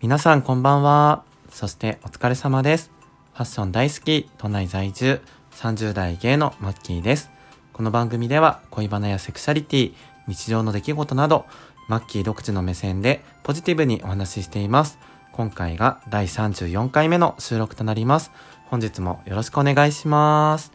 皆さんこんばんは。そしてお疲れ様です。ファッション大好き、都内在住、30代芸のマッキーです。この番組では恋バナやセクシャリティ、日常の出来事など、マッキー独自の目線でポジティブにお話ししています。今回が第34回目の収録となります。本日もよろしくお願いします。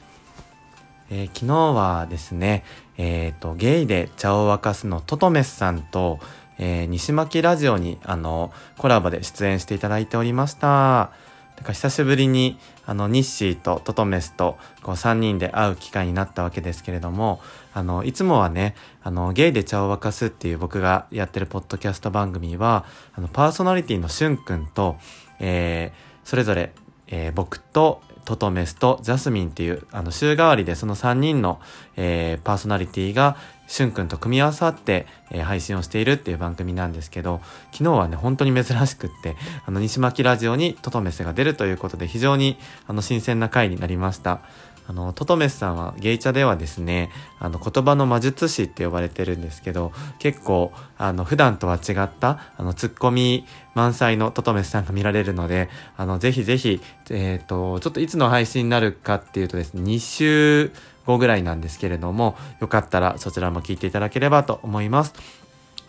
えー昨日はですね、えっ、と、ゲイで茶を沸かすのトトメスさんと、えー西巻ラジオに、あの、コラボで出演していただいておりました。だから久しぶりに、あの、ニッシーとトトメスと、こう、3人で会う機会になったわけですけれども、あの、いつもはね、あの、ゲイで茶を沸かすっていう僕がやってるポッドキャスト番組は、あの、パーソナリティのしゅんくんと、えーそれぞれ、えー僕とトトメスとジャスミンっていうあの週替わりでその3人の、えーパーソナリティがしゅんくんと組み合わさって、えー配信をしているっていう番組なんですけど昨日はね本当に珍しくってあの西巻ラジオにトトメスが出るということで非常にあの新鮮な回になりました。あの、トトメスさんはゲイチャではですね、あの、言葉の魔術師って呼ばれてるんですけど、結構、あの、普段とは違った、あの、ツッコミ満載のトトメスさんが見られるので、あの、ぜひぜひ、えっ、と、ちょっといつの配信になるかっていうとですね、2週後ぐらいなんですけれども、よかったらそちらも聞いていただければと思います。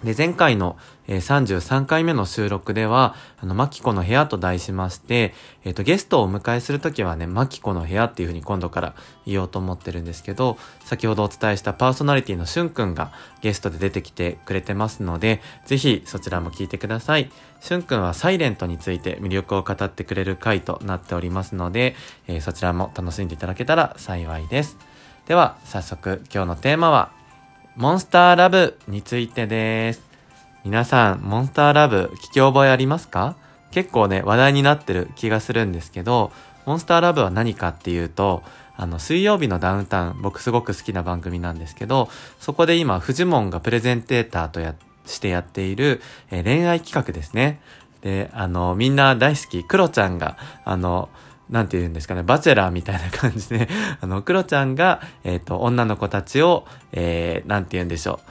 で、前回の、えー33回目の収録では、あの、マキコの部屋と題しまして、えっ、と、ゲストをお迎えするときはね、マキコの部屋っていう風に今度から言おうと思ってるんですけど、先ほどお伝えしたパーソナリティのしゅんくんがゲストで出てきてくれてますので、ぜひそちらも聞いてください。しゅんくんはサイレントについて魅力を語ってくれる回となっておりますので、えーそちらも楽しんでいただけたら幸いです。では、早速今日のテーマは、モンスターラブについてです。皆さん、モンスターラブ聞き覚えありますか？結構ね、話題になってる気がするんですけど、モンスターラブは何かっていうと、あの、水曜日のダウンタウン、僕すごく好きな番組なんですけど、そこで今、フジモンがプレゼンテーターとや、してやっている、え恋愛企画ですね。で、あの、みんな大好き、クロちゃんが、あの、なんて言うんですかね、バチェラーみたいな感じで、あの、クロちゃんが、えっ、と、女の子たちを、えー、なんて言うんでしょう。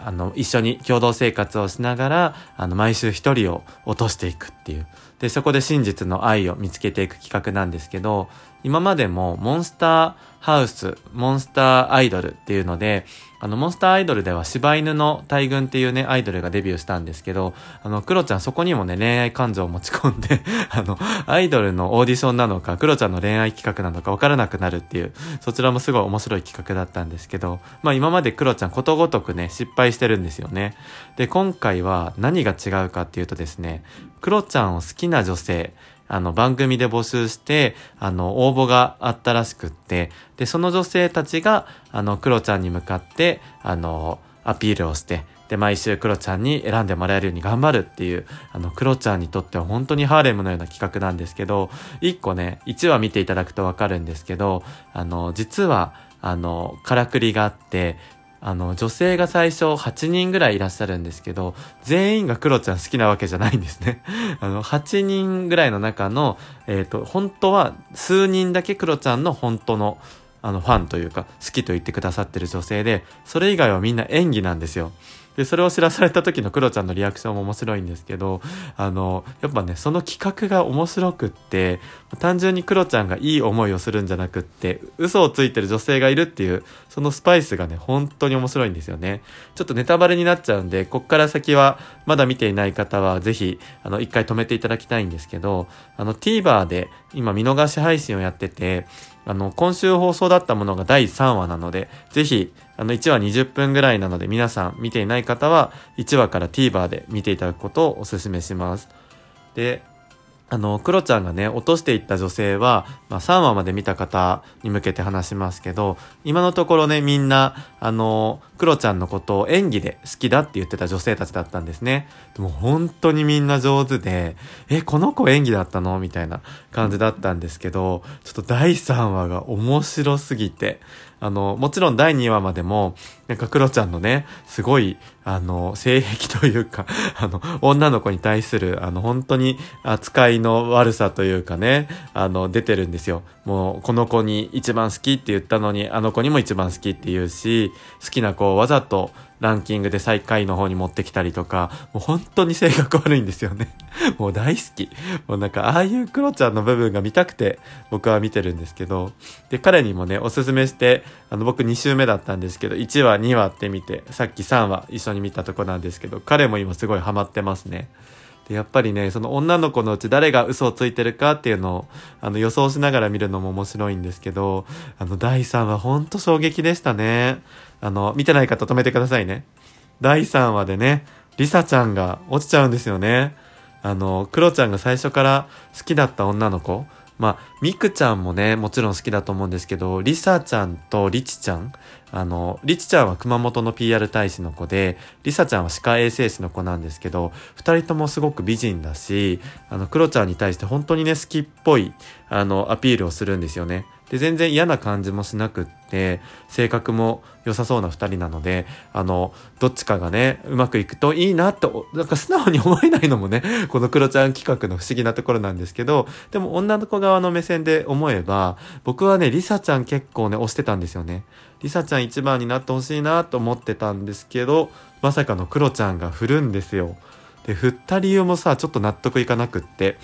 あの、一緒に共同生活をしながら、あの、毎週一人を落としていくっていう。で、そこで真実の愛を見つけていく企画なんですけど、今までもモンスターハウス、モンスターアイドルっていうので、あの、モンスターアイドルでは柴犬の大群っていうね、アイドルがデビューしたんですけど、あの、クロちゃんそこにもね、恋愛感情を持ち込んで、あの、アイドルのオーディションなのか、クロちゃんの恋愛企画なのか分からなくなるっていう、そちらもすごい面白い企画だったんですけど、まあ今までクロちゃんことごとくね、失敗してるんですよね。で、今回は何が違うかっていうとですね、クロちゃんを好きな女性、あの、番組で募集して、あの、応募があったらしくって、で、その女性たちが、あの、クロちゃんに向かって、あの、アピールをして、で、毎週クロちゃんに選んでもらえるように頑張るっていう、あの、クロちゃんにとっては本当にハーレムのような企画なんですけど、一個ね、1話見ていただくとわかるんですけど、あの、実は、あの、からくりがあって、あの、女性が最初8人ぐらいいらっしゃるんですけど、全員がクロちゃん好きなわけじゃないんですね。あの、8人ぐらいの中の、えっ、と、本当は数人だけクロちゃんの本当の、あの、ファンというか、好きと言ってくださってる女性で、それ以外はみんな演技なんですよ。で、それを知らされた時のクロちゃんのリアクションも面白いんですけど、あの、やっぱね、その企画が面白くって、単純にクロちゃんがいい思いをするんじゃなくって、嘘をついてる女性がいるっていう、そのスパイスがね、本当に面白いんですよね。ちょっとネタバレになっちゃうんで、こっから先は、まだ見ていない方は、ぜひ、あの、一回止めていただきたいんですけど、あの、TVer で今見逃し配信をやってて、あの、今週放送だったものが第3話なので、ぜひ、あの、1話20分ぐらいなので、皆さん見ていない方は、1話から TVer で見ていただくことをお勧めします。で、あの、クロちゃんがね、落としていった女性は、まあ、3話まで見た方に向けて話しますけど、今のところね、みんな、あの、クロちゃんのことを演技で好きだって言ってた女性たちだったんですね。でも本当にみんな上手で、え、この子演技だったの？みたいな感じだったんですけど、ちょっと第3話が面白すぎて、あの、もちろん第2話までも、なんかクロちゃんのね、すごい、あの、性癖というか、あの、女の子に対する、あの、本当に扱いの悪さというかね、あの、出てるんですよ。もう、この子に一番好きって言ったのに、あの子にも一番好きって言うし、好きな子をわざとランキングで最下位の方に持ってきたりとか、もう本当に性格悪いんですよね。もう大好き。もうなんか、ああいうクロちゃんの部分が見たくて、僕は見てるんですけど、で、彼にもね、おすすめして、あの、僕2週目だったんですけど、1話、2話って見て、さっき3話一緒に見たとこなんですけど、彼も今すごいハマってますね。でやっぱりね、その女の子のうち誰が嘘をついてるかっていうのを、あの、予想しながら見るのも面白いんですけど、あの、第3話ほんと衝撃でしたね。あの、見てない方止めてくださいね。第3話でね、リサちゃんが落ちちゃうんですよね。あの、クロちゃんが最初から好きだった女の子、まあ、ミクちゃんもね、もちろん好きだと思うんですけど、リサちゃんとリチちゃん、あの、リチちゃんは熊本の PR 大使の子で、リサちゃんは歯科衛生士の子なんですけど、二人ともすごく美人だし、あの、クロちゃんに対して本当にね、好きっぽい、あの、アピールをするんですよね。で、全然嫌な感じもしなくって、性格も良さそうな二人なので、あの、どっちかがね、うまくいくといいなって、なんか素直に思えないのもね、このクロちゃん企画の不思議なところなんですけど、でも女の子側の目線で思えば、僕はね、リサちゃん結構ね、推してたんですよね。リサちゃん一番になってほしいなと思ってたんですけど、まさかのクロちゃんが振るんですよ。で、振った理由もさ、ちょっと納得いかなくって、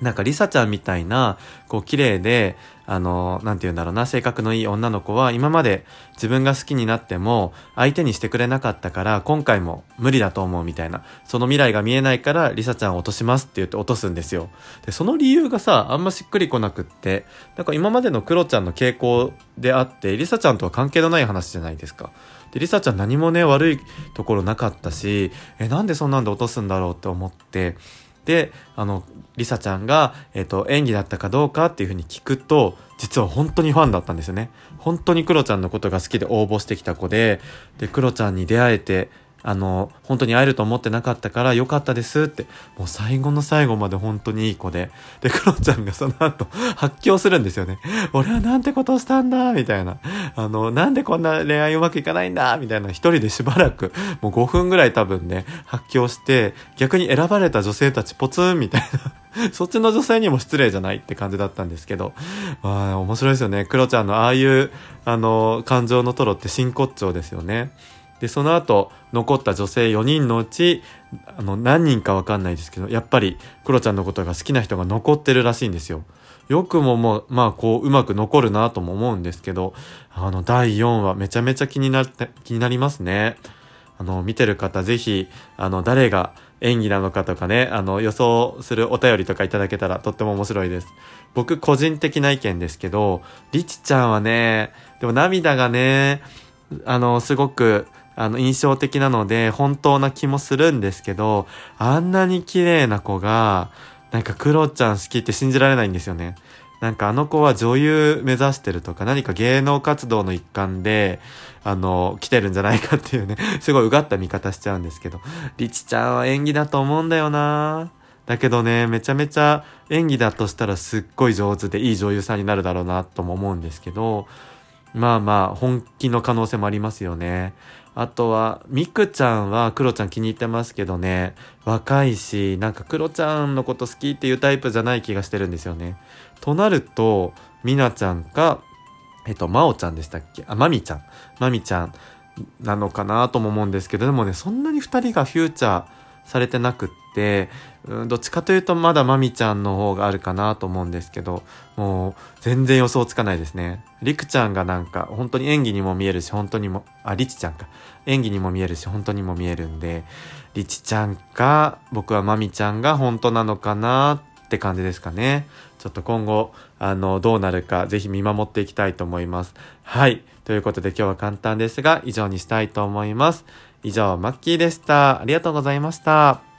なんかリサちゃんみたいな、こう綺麗で、あの、なんて言うんだろうな、性格のいい女の子は今まで自分が好きになっても相手にしてくれなかったから今回も無理だと思うみたいな。その未来が見えないからリサちゃんを落としますって言って落とすんですよ。で、その理由がさ、あんましっくりこなくって、なんか今までのクロちゃんの傾向であって、リサちゃんとは関係のない話じゃないですか。で、リサちゃん何もね、悪いところなかったし、え、なんでそんなんで落とすんだろうって思って、で、あの、リサちゃんが、えっ、ー、と、演技だったかどうかっていうふうに聞くと、実は本当にファンだったんですよね。本当にクロちゃんのことが好きで応募してきた子で、で、クロちゃんに出会えて、あの、本当に会えると思ってなかったから良かったですって、もう最後の最後まで本当にいい子で、で、クロちゃんがその後発狂するんですよね。俺はなんてことをしたんだみたいな。あの、なんでこんな恋愛うまくいかないんだみたいな一人でしばらく、もう5分ぐらい多分ね、発狂して、逆に選ばれた女性たちポツンみたいな。そっちの女性にも失礼じゃないって感じだったんですけど。まあ、面白いですよね。クロちゃんのああいう、あの、感情のトロって真骨頂ですよね。で、その後、残った女性4人のうち、あの、何人かわかんないですけど、やっぱり、クロちゃんのことが好きな人が残ってるらしいんですよ。よくももう、まあ、こう、うまく残るなとも思うんですけど、あの、第4話、めちゃめちゃ気になって、気になりますね。あの、見てる方、ぜひ、あの、誰が演技なのかとかね、あの、予想するお便りとかいただけたらとっても面白いです。僕、個人的な意見ですけど、リチちゃんはね、でも涙がね、あの、すごく、あの、印象的なので、本当な気もするんですけど、あんなに綺麗な子が、なんかクロちゃん好きって信じられないんですよね。なんかあの子は女優目指してるとか何か芸能活動の一環で、あの、来てるんじゃないかっていうね、すごいうがった見方しちゃうんですけど、リチちゃんは演技だと思うんだよなだけどね、めちゃめちゃ演技だとしたらすっごい上手でいい女優さんになるだろうなとも思うんですけど、まあまあ、本気の可能性もありますよね。あとは、ミクちゃんはクロちゃん気に入ってますけどね、若いし、なんかクロちゃんのこと好きっていうタイプじゃない気がしてるんですよね。となると、ミナちゃんか、えっと、まおちゃんでしたっけ？あ、まみちゃん。まみちゃんなのかなとも思うんですけど、でもね、そんなに二人がフューチャーされてなくって、どっちかというとまだマミちゃんの方があるかなと思うんですけど、もう全然予想つかないですね。リクちゃんがなんか本当に演技にも見えるし、本当にも、あ、リチちゃんか。演技にも見えるし、本当にも見えるんで、リチちゃんか、僕はマミちゃんが本当なのかなって感じですかね。ちょっと今後、あの、どうなるか、ぜひ見守っていきたいと思います。はい。ということで今日は簡単ですが、以上にしたいと思います。以上、マッキーでした。ありがとうございました。